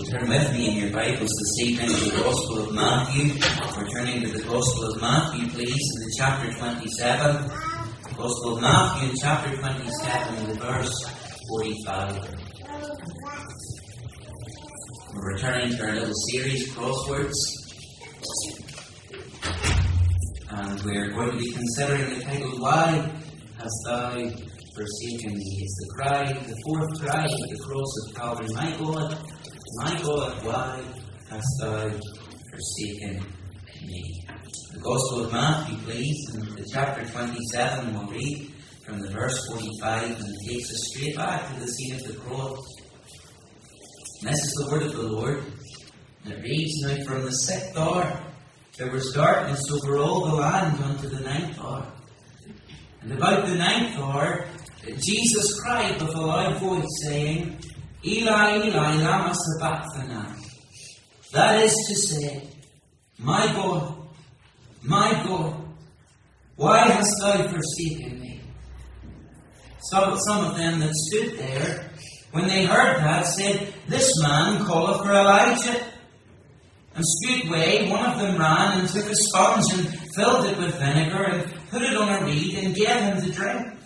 You'll turn with me in your Bibles this evening to the Gospel of Matthew. We're turning to the Gospel of Matthew, please, in the chapter 27. Gospel of Matthew, chapter 27, and the verse 45. We're returning to our little series, Crosswords. And we're going to be considering the title, Why Hast Thou Forsaken Me? It's the cry, the fourth cry of the cross of Calvary. My God, my God, why hast thou forsaken me? The Gospel of Matthew, please, in the chapter 27, we'll read from the verse 45 and it takes us straight back to the scene of the cross. And this is the word of the Lord. And it reads, Now from the sixth hour there was darkness over all the land unto the ninth hour. And about the ninth hour Jesus cried with a loud voice, saying, Eli, Eli, lama sabachthani. That is to say, My God, my God, why hast thou forsaken me? Some, some of them that stood there, when they heard that, said, This man calleth for Elijah. And straightway one of them ran and took a sponge and filled it with vinegar and put it on a reed and gave him to drink.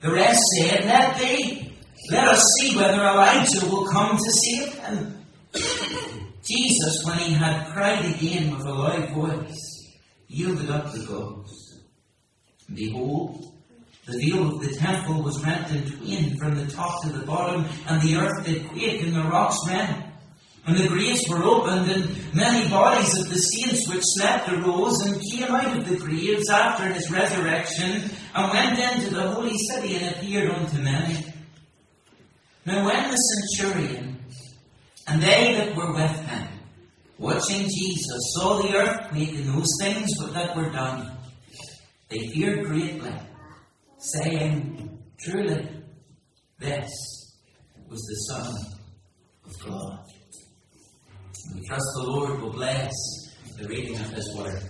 The rest said, Let be. Let us see whether Elijah will come to save him. Jesus, when he had cried again with a loud voice, yielded up the ghost. Behold, the veil of the temple was rent in twain from the top to the bottom, and the earth did quake, and the rocks rent. And the graves were opened, and many bodies of the saints which slept arose and came out of the graves after his resurrection, and went into the holy city and appeared unto many. Now when the centurion and they that were with him, watching Jesus, saw the earthquake and those things that were done, they feared greatly, saying, Truly, this was the Son of God. And We trust the Lord will bless the reading of His Word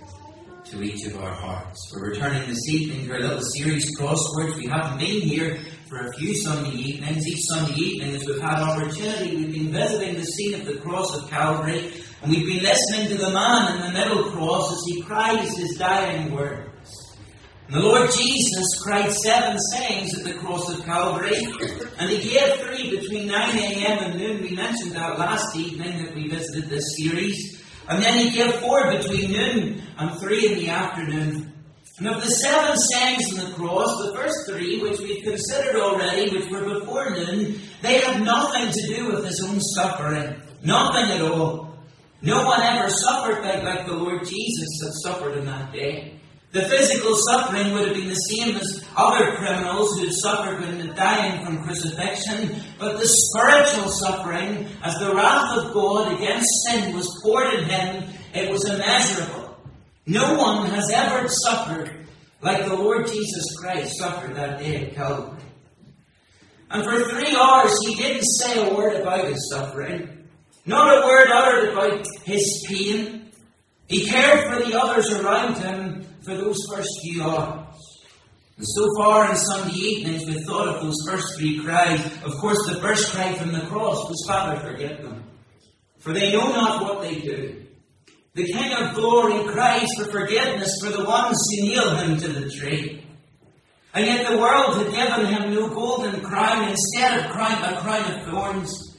to each of our hearts. We're returning this evening to our little series, Crosswords. We haven't been here for a few Sunday evenings. Each Sunday evening, as we've had opportunity, we've been visiting the scene of the cross of Calvary, and we've been listening to the man in the middle cross as he cries his dying words. And the Lord Jesus cried seven sayings at the cross of Calvary, and he gave three between 9 a.m. and noon. We mentioned that last evening that we visited this series. And then he gave four between noon and three in the afternoon. And of the seven sayings in the cross, the first three, which we've considered already, which were before noon, they have nothing to do with his own suffering. Nothing at all. No one ever suffered like, like the Lord Jesus had suffered in that day. The physical suffering would have been the same as other criminals who had suffered when dying from crucifixion, but the spiritual suffering, as the wrath of God against sin was poured in him, it was immeasurable. No one has ever suffered like the Lord Jesus Christ suffered that day at Calvary. And for three hours he didn't say a word about his suffering, not a word uttered about his pain. He cared for the others around him for those first few hours. And so far in Sunday evenings, we've thought of those first three cries. Of course, the first cry from the cross was, Father, forgive them, for they know not what they do. The King of glory cries for forgiveness for the ones who nailed him to the tree. And yet the world had given him no golden crown, instead of crown, a crown of thorns.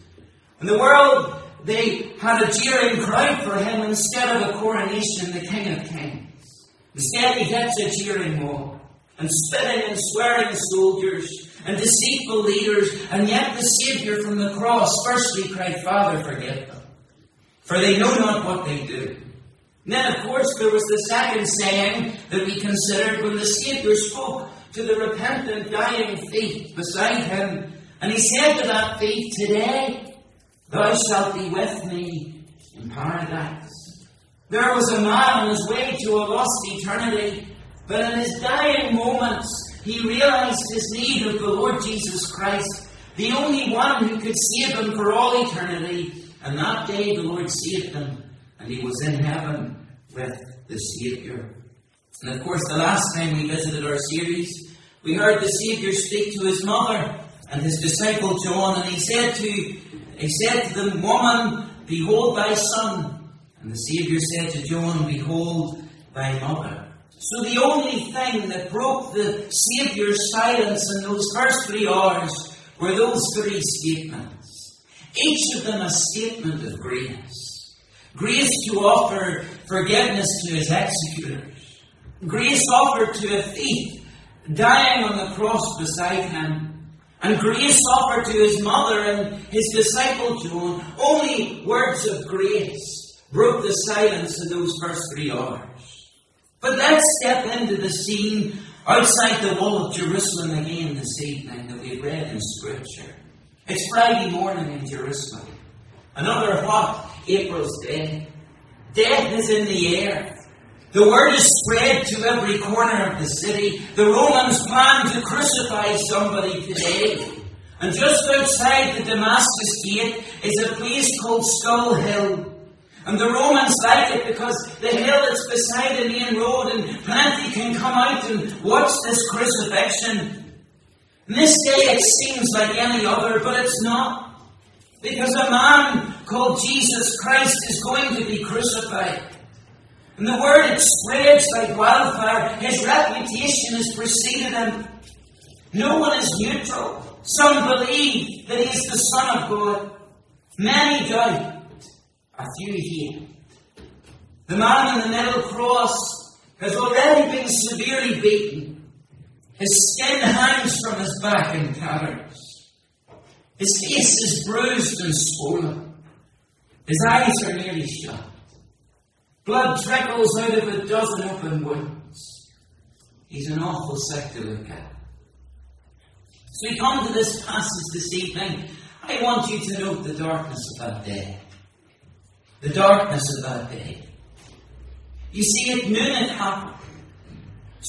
And the world, they had a jeering crowd for him instead of a coronation, the King of Kings. Instead he gets a jeering mob, and spitting and swearing soldiers, and deceitful leaders, and yet the Saviour from the cross firstly cried, Father, forgive them, for they know not what they do. Then, of course, there was the second saying that we considered when the Saviour spoke to the repentant, dying thief beside him. And he said to that thief, Today thou shalt be with me in paradise. There was a man on his way to a lost eternity, but in his dying moments, he realized his need of the Lord Jesus Christ, the only one who could save him for all eternity. And that day the Lord saved him and he was in heaven with the Saviour. And of course, the last time we visited our series, we heard the Saviour speak to his mother and his disciple John, and he said to he said to them, Woman, behold thy son. And the Saviour said to John, Behold thy mother. So the only thing that broke the Saviour's silence in those first three hours were those three statements. Each of them a statement of grace. Grace to offer forgiveness to his executors. Grace offered to a thief dying on the cross beside him. And grace offered to his mother and his disciple John. Only words of grace broke the silence in those first three hours. But let's step into the scene outside the wall of Jerusalem again this evening that we've read in Scripture. It's Friday morning in Jerusalem. Another hot April's day. Death is in the air. The word is spread to every corner of the city. The Romans plan to crucify somebody today. And just outside the Damascus gate is a place called Skull Hill. And the Romans like it because the hill is beside the main road and plenty can come out and watch this crucifixion. And this day it seems like any other, but it's not. Because a man called Jesus Christ is going to be crucified. And the word it spreads like wildfire. His reputation has preceded him. No one is neutral. Some believe that he is the Son of God. Many doubt a few here. The man on the metal cross has already been severely beaten. His skin hangs from his back in tatters. His face is bruised and swollen. His eyes are nearly shut. Blood trickles out of a dozen open wounds. He's an awful sight to look at. So we come to this passage this evening. I want you to note the darkness of that day the darkness of that day. You see, at noon it happened.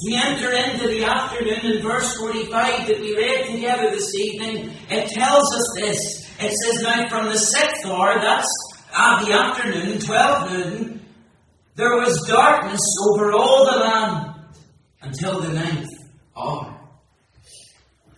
We enter into the afternoon in verse 45 that we read together this evening, it tells us this. It says, Now from the sixth hour, that's at the afternoon, 12 noon, there was darkness over all the land until the ninth hour.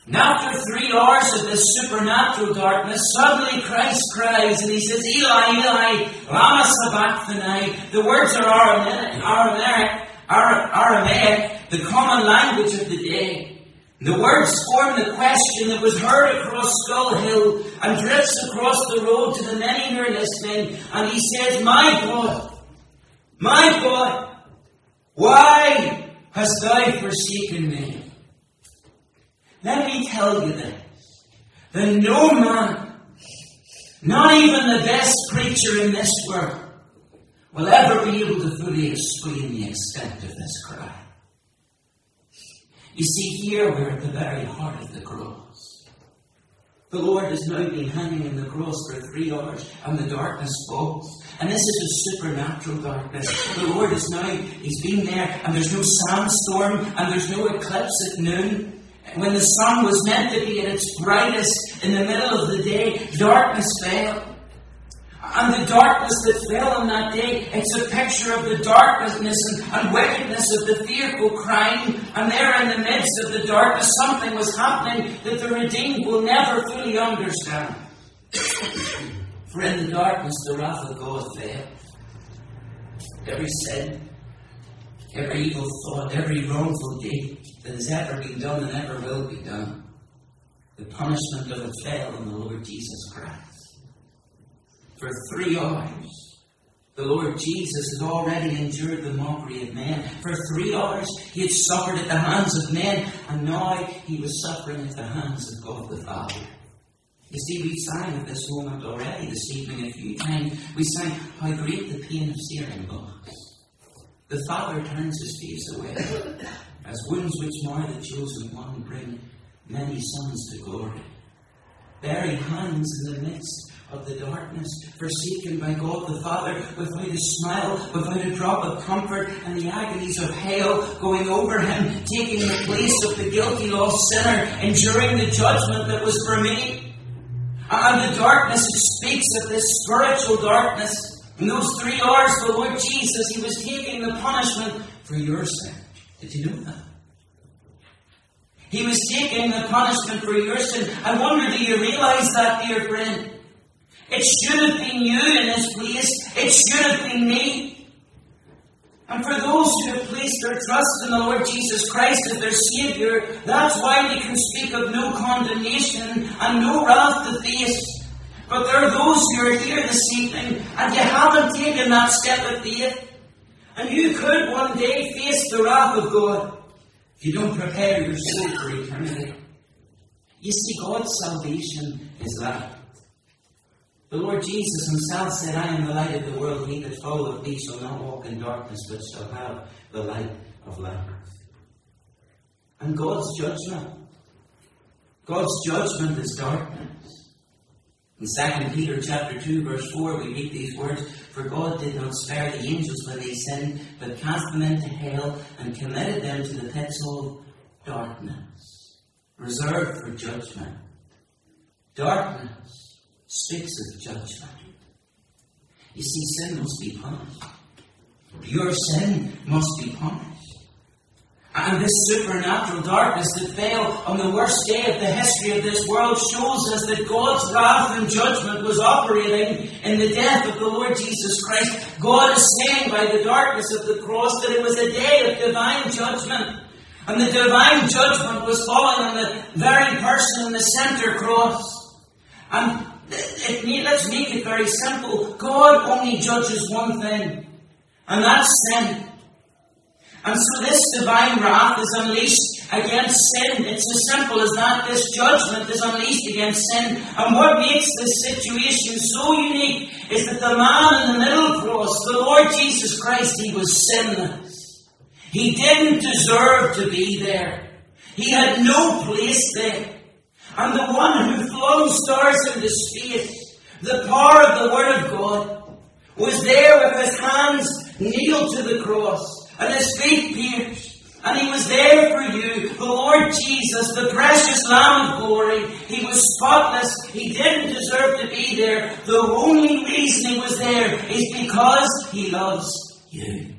And after three hours of this supernatural darkness, suddenly Christ cries and he says, Eli, Eli, lama sabachthani. The words are Aramaic, Aramaic, the common language of the day. The words form the question that was heard across Skull Hill and drifts across the road to the many who are listening. And he says, My God, my God, why hast thou forsaken me? Let me tell you this that no man, not even the best preacher in this world, will ever be able to fully explain the extent of this cry. You see, here we're at the very heart of the cross. The Lord has now been hanging in the cross for three hours, and the darkness falls. And this is a supernatural darkness. The Lord is now, He's been there, and there's no sandstorm, and there's no eclipse at noon. When the sun was meant to be at its brightest in the middle of the day, darkness fell. And the darkness that fell on that day, it's a picture of the darkness and, and wickedness of the fearful crime. And there in the midst of the darkness, something was happening that the redeemed will never fully understand. For in the darkness, the wrath of God fell. Every sin, every evil thought, every wrongful deed that has ever been done and ever will be done. The punishment of it fell on the Lord Jesus Christ. For three hours, the Lord Jesus had already endured the mockery of men. For three hours, he had suffered at the hands of men, and now he was suffering at the hands of God the Father. You see, we sang at this moment already this evening a few times. We sang, How great the pain of searing was. The Father turns his face away as wounds which mar the chosen one bring many sons to glory. Buried hands in the midst of the darkness, forsaken by God the Father, without a smile, without a drop of comfort, and the agonies of hell going over him, taking the place of the guilty lost sinner, enduring the judgment that was for me. And the darkness, it speaks of this spiritual darkness. In those three hours, the Lord Jesus, He was taking the punishment for your sin. Did you know that? He was taking the punishment for your sin. I wonder, do you realize that, dear friend? It should have been you in this place. It should have been me. And for those who have placed their trust in the Lord Jesus Christ as their Saviour, that's why they can speak of no condemnation and no wrath to face. But there are those who are here this evening and you haven't taken that step of faith. And you could one day face the wrath of God you don't prepare your soul for eternity. You see, God's salvation is light. The Lord Jesus himself said, I am the light of the world. He that followeth me shall not walk in darkness, but shall have the light of life. And God's judgment. God's judgment is darkness. In 2 Peter chapter 2, verse 4, we read these words, For God did not spare the angels when they sinned, but cast them into hell and committed them to the pits of darkness, reserved for judgment. Darkness speaks of judgment. You see, sin must be punished. Pure sin must be punished. And this supernatural darkness that fell on the worst day of the history of this world shows us that God's wrath and judgment was operating in the death of the Lord Jesus Christ. God is saying by the darkness of the cross that it was a day of divine judgment. And the divine judgment was falling on the very person in the center cross. And it, it, let's make it very simple. God only judges one thing, and that's sin. And so this divine wrath is unleashed against sin. It's as simple as that. This judgment is unleashed against sin. And what makes this situation so unique is that the man in the middle cross, the Lord Jesus Christ, he was sinless. He didn't deserve to be there. He had no place there. And the one who flung stars into space, the power of the Word of God, was there with his hands nailed to the cross and his feet pierced. And he was there for you, the Lord Jesus, the precious Lamb of glory. He was spotless. He didn't deserve to be there. The only reason he was there is because he loves you.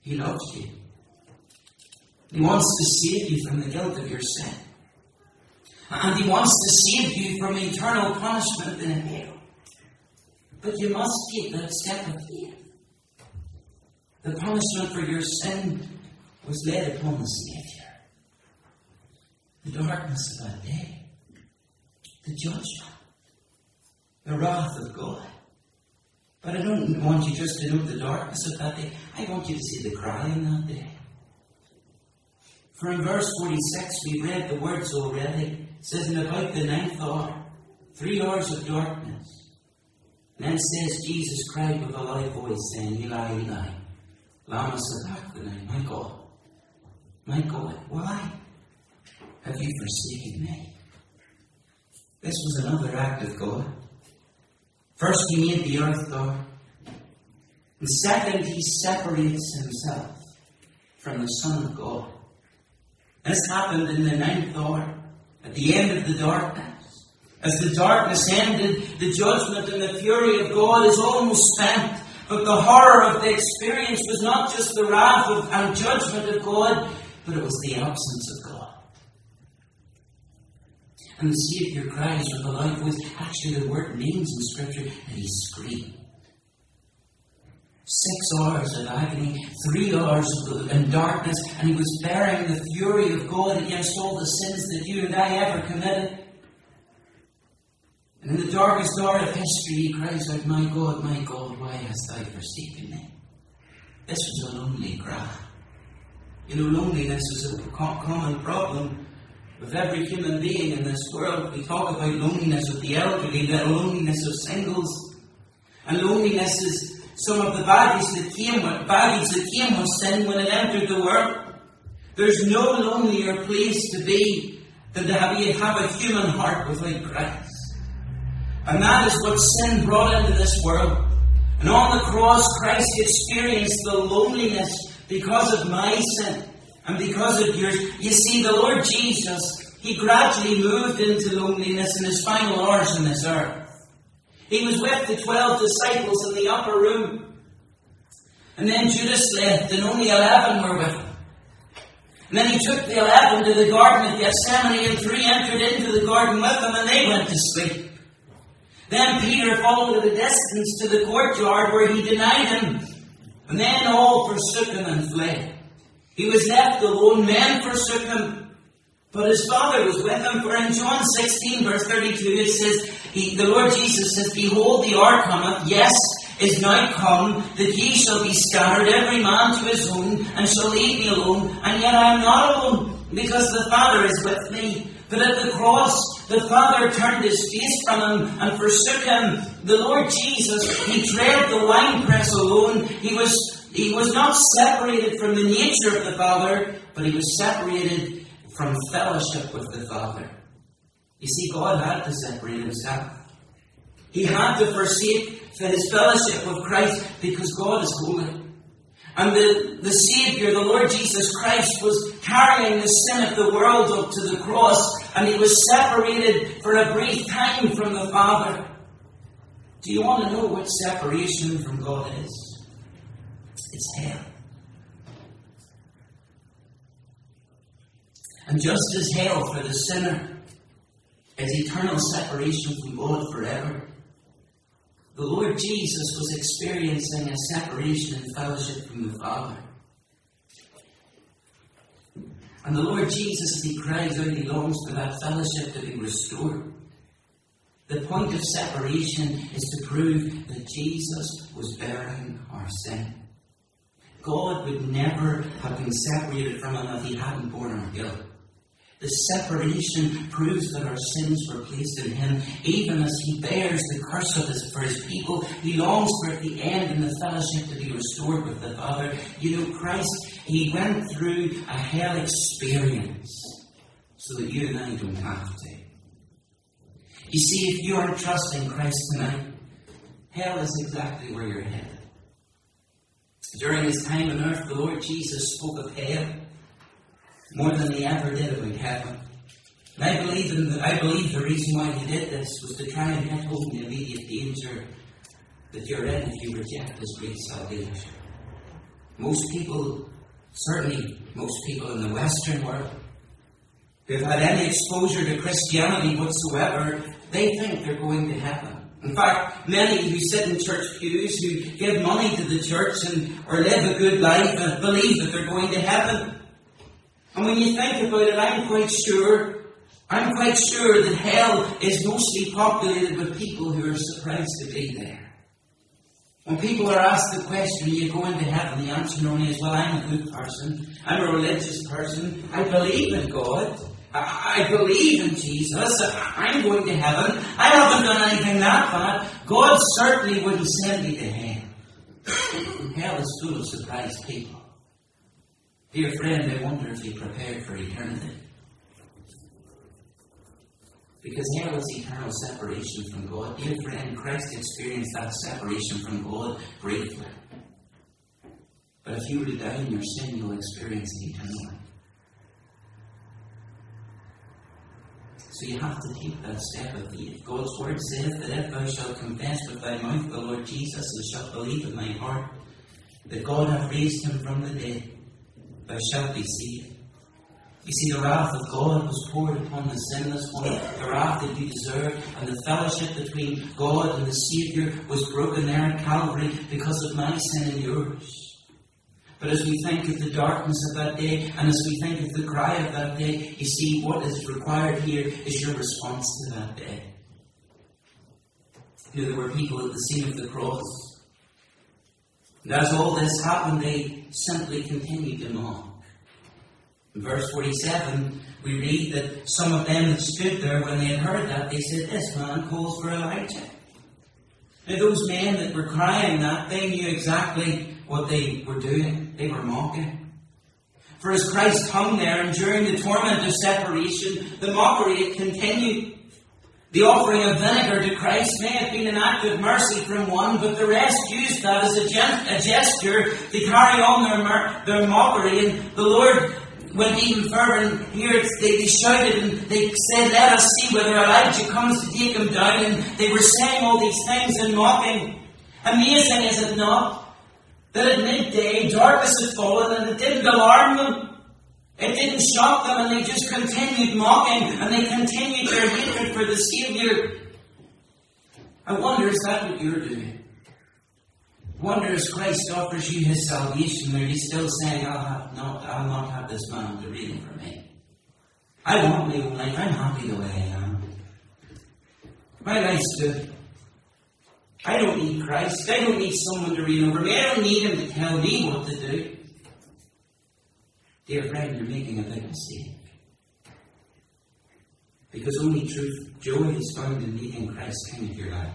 He loves you. He wants to save you from the guilt of your sin. And he wants to save you from eternal punishment in hell. But you must take that step of faith. The punishment for your sin was laid upon the Saviour. The darkness of that day, the judgment, the wrath of God. But I don't want you just to know the darkness of that day. I want you to see the cry in that day. For in verse 46, we read the words already. It says, In about the ninth hour, three hours of darkness. Then says, Jesus cried with a loud voice, saying, Eli, Eli, Lama said Sabachthani, my God, my God, why have you forsaken me? This was another act of God. First, he made the earth dark. And second, he separates himself from the Son of God. This happened in the ninth hour, at the end of the darkness. As the darkness ended, the judgment and the fury of God is almost spent. But the horror of the experience was not just the wrath of, and judgment of God, but it was the absence of God. And the Savior cries with a loud voice. Actually, the word means in Scripture that he screamed. Six hours of agony, three hours in darkness, and he was bearing the fury of God against all the sins that you and I ever committed. And in the darkest hour of history, he cries out, My God, my God, why hast thou forsaken me? This was a lonely cry. You know, loneliness is a common problem with every human being in this world. We talk about loneliness with the elderly, the loneliness of singles. And loneliness is some of the baggage that came with baggage that came with sin when it entered the world. There's no lonelier place to be than to have, have a human heart without Christ. And that is what sin brought into this world. And on the cross, Christ experienced the loneliness because of my sin and because of yours. You see, the Lord Jesus, He gradually moved into loneliness in His final hours on this earth. He was with the twelve disciples in the upper room. And then Judas left, and only eleven were with him. And then he took the eleven to the Garden of Gethsemane, and three entered into the garden with him, and they went to sleep. Then Peter followed at a distance to the courtyard where he denied him. And then all forsook him and fled. He was left alone, men forsook him, but his Father was with him. For in John 16, verse 32, it says, he, the Lord Jesus says, Behold, the hour cometh, yes, is now come, that ye shall be scattered, every man to his own, and shall leave me alone. And yet I am not alone, because the Father is with me. But at the cross, the Father turned his face from him and forsook him. The Lord Jesus, he tread the winepress alone. He was, he was not separated from the nature of the Father, but he was separated from fellowship with the Father. You see, God had to separate himself. He had to forsake his fellowship with Christ because God is holy. And the, the Saviour, the Lord Jesus Christ, was carrying the sin of the world up to the cross, and he was separated for a brief time from the Father. Do you want to know what separation from God is? It's hell. And just as hell for the sinner is eternal separation from God forever, the Lord Jesus was experiencing a separation and fellowship from the Father. And the Lord Jesus, as he cries out, he longs for that fellowship to be restored. The point of separation is to prove that Jesus was bearing our sin. God would never have been separated from him if he hadn't borne our guilt. The separation proves that our sins were placed in him, even as he bears the curse of his, for his people. He longs for at the end in the fellowship to be restored with the Father. You know, Christ, he went through a hell experience so that you and I don't have to. You see, if you aren't trusting Christ tonight, hell is exactly where you're headed. During his time on earth, the Lord Jesus spoke of hell more than he ever did about heaven. And I believe, in the, I believe the reason why he did this was to try and get home the immediate danger that you're in if you reject this great salvation. Most people, certainly most people in the Western world, who've had any exposure to Christianity whatsoever, they think they're going to heaven. In fact, many who sit in church pews, who give money to the church and or live a good life, and believe that they're going to heaven. And when you think about it, I'm quite sure, I'm quite sure that hell is mostly populated with people who are surprised to be there. When people are asked the question, are you going to heaven? The answer normally is, well, I'm a good person. I'm a religious person. I believe in God. I believe in Jesus. I'm going to heaven. I haven't done anything that bad. God certainly wouldn't send me to hell. hell is full of surprised people. Dear friend, I wonder if you prepared for eternity. Because hell is eternal separation from God. Dear friend, Christ experienced that separation from God briefly. But if you were to die in your sin, you'll experience it eternally. So you have to take that step of faith. God's word says that if thou shalt confess with thy mouth the Lord Jesus and shalt believe in thy heart that God hath raised him from the dead, thou shalt be saved. You see, the wrath of God was poured upon the sinless one, the wrath that you deserved, and the fellowship between God and the Saviour was broken there at Calvary because of my sin and yours. But as we think of the darkness of that day, and as we think of the cry of that day, you see, what is required here is your response to that day. You know, there were people at the scene of the cross. And as all this happened, they simply continued to mock. In verse 47, we read that some of them that stood there, when they had heard that, they said, This man calls for Elijah. Now, those men that were crying that, they knew exactly what they were doing. They were mocking. For as Christ hung there, and during the torment of separation, the mockery had continued. The offering of vinegar to Christ may have been an act of mercy from one, but the rest used that as a, a gesture to carry on their, mer- their mockery. And the Lord went even further, and here they, they shouted and they said, Let us see whether Elijah comes to take him down. And they were saying all these things and mocking. Amazing, is it not? That at midday darkness had fallen and it didn't alarm them. It didn't shock them and they just continued mocking and they continued their hatred for the Saviour. I wonder, is that what you're doing? I wonder if Christ offers you his salvation, are you still saying, I'll, have not, I'll not have this man to read for me? I want my own life. I'm happy the way I am. My life's good. I don't need Christ. I don't need someone to read over me. I don't need him to tell me what to do. Dear friend, you're making a big mistake. Because only true joy is found in meeting Christ King of your life.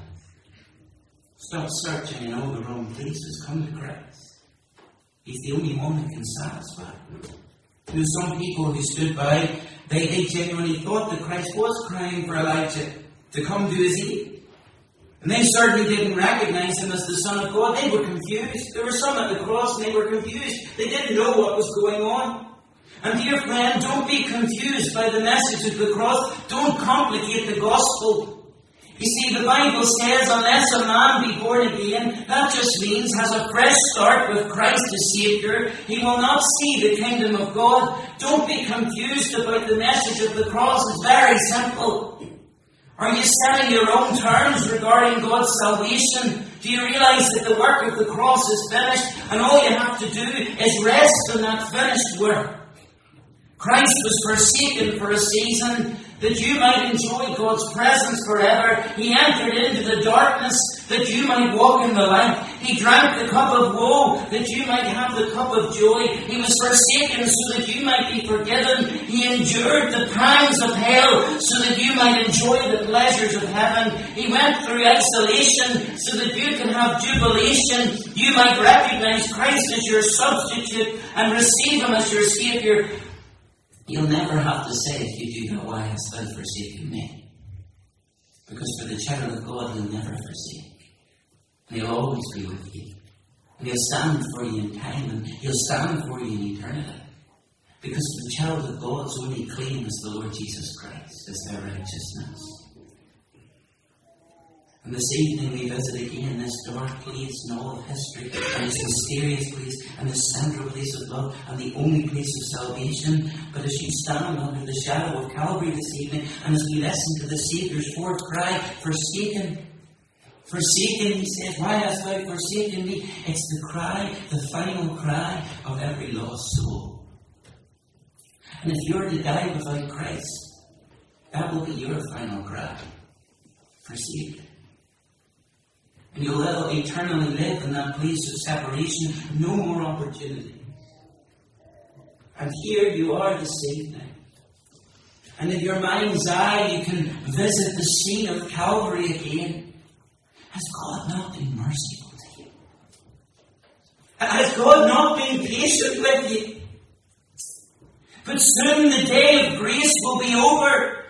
Stop searching in all the wrong places. Come to Christ. He's the only one that can satisfy. There's some people who stood by, they, they genuinely thought that Christ was crying for Elijah to come to his aid. And they certainly didn't recognize him as the Son of God. They were confused. There were some at the cross and they were confused. They didn't know what was going on. And dear friend, don't be confused by the message of the cross. Don't complicate the gospel. You see, the Bible says, unless a man be born again, that just means has a fresh start with Christ as Saviour, he will not see the kingdom of God. Don't be confused about the message of the cross. It's very simple. Are you setting your own terms regarding God's salvation? Do you realize that the work of the cross is finished and all you have to do is rest in that finished work? Christ was forsaken for a season that you might enjoy God's presence forever. He entered into the darkness that you might walk in the light. He drank the cup of woe that you might have the cup of joy. He was forsaken so that you might be forgiven. He endured the pangs of hell so that you might enjoy the pleasures of heaven. He went through isolation so that you can have jubilation. You might recognize Christ as your substitute and receive Him as your Savior. You'll never have to say if you do that, why hast thou forsaken me? Because for the child of God, he'll never forsake. He'll always be with you. He'll stand for you in time, and he'll stand for you in eternity. Because the child of God's only claim is the Lord Jesus Christ as their righteousness. And this evening we visit again this dark place in all of history, and this mysterious place, and this central place of love, and the only place of salvation. But as you stand under the shadow of Calvary this evening, and as we listen to the Saviour's fourth cry, forsaken, forsaken, he says, Why hast thou forsaken me? It's the cry, the final cry of every lost soul. And if you're to die without Christ, that will be your final cry. Forsaken. And you'll eternally live in that place of separation, no more opportunity. And here you are this evening. And in your mind's eye, you can visit the scene of Calvary again. Has God not been merciful to you? Has God not been patient with you? But soon the day of grace will be over.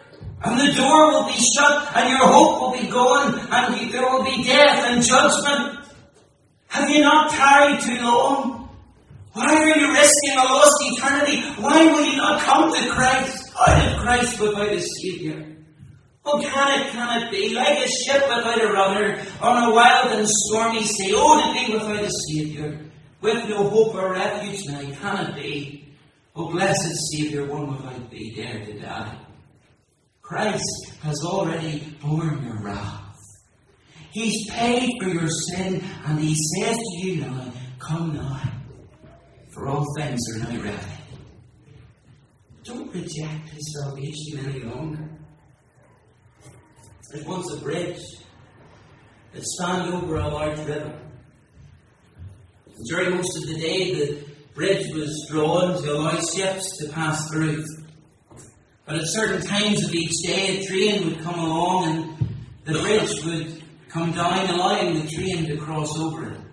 And the door will be shut, and your hope will be gone, and there will be death and judgment. Have you not tarried too long? Why are you risking a lost eternity? Why will you not come to Christ? Out of Christ without a Saviour? Oh, can it, can it be? Like a ship without a rudder on a wild and stormy sea. Oh, to be without a Saviour, with no hope or refuge now, can it be? Oh, blessed Saviour, one without thee dare to die. Christ has already borne your wrath. He's paid for your sin, and He says to you now, Come now, for all things are now ready. Don't reject His salvation any longer. There's once a bridge that spanned over a large river. During most of the day, the bridge was drawn to allow ships to pass through. But at certain times of each day, a train would come along and the bridge would come down, allowing the train to cross over. And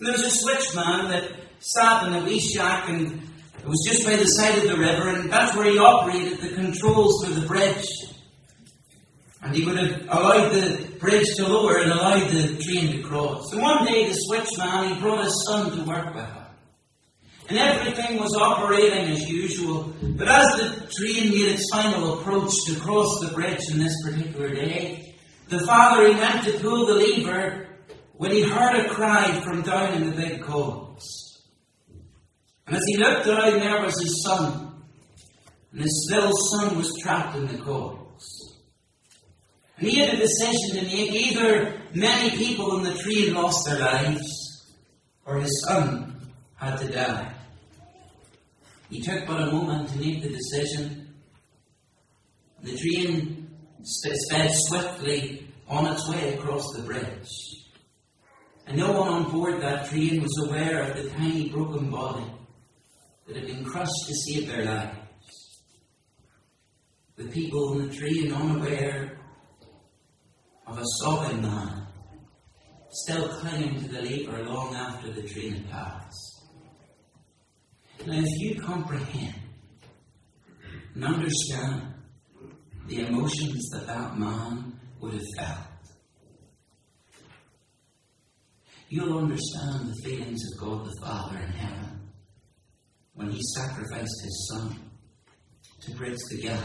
there was a switchman that sat in a wee shack and it was just by the side of the river, and that's where he operated the controls for the bridge. And he would have allowed the bridge to lower and allowed the train to cross. And one day the switchman, he brought his son to work with him and everything was operating as usual. But as the train made its final approach to cross the bridge on this particular day, the father he went to pull the lever when he heard a cry from down in the big cogs. And as he looked around, there was his son. And his little son was trapped in the coals. And he had a decision to make. Either many people in the tree had lost their lives, or his son had to die. He took but a moment to make the decision. The train sped swiftly on its way across the bridge. And no one on board that train was aware of the tiny broken body that had been crushed to save their lives. The people in the train unaware of a sobbing man still clinging to the lever long after the train had passed. Now, if you comprehend and understand the emotions that that man would have felt, you'll understand the feelings of God the Father in heaven when He sacrificed His Son to bridge the gap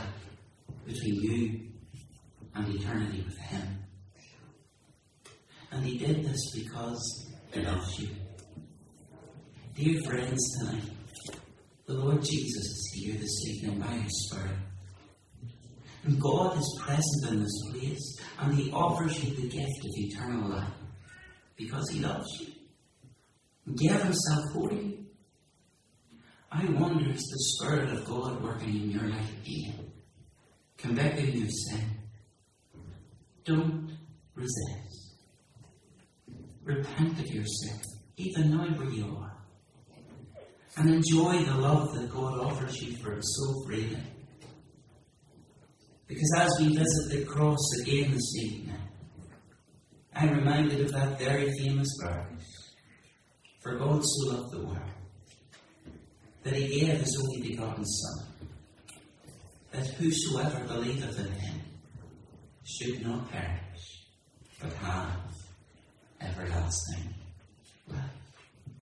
between you and eternity with Him. And He did this because He loves you. Dear friends, tonight, the Lord Jesus is here this evening by His Spirit. And God is present in this place, and He offers you the gift of eternal life because He loves you and gave Himself for you. I wonder if the Spirit of God working in your life again, convicting you of sin. Don't resist. Repent of your sin, even now where you are. And enjoy the love that God offers you for so freely. Because as we visit the cross again this evening, I'm reminded of that very famous verse. For God so loved the world that he gave his only begotten Son, that whosoever believeth in him should not perish, but have everlasting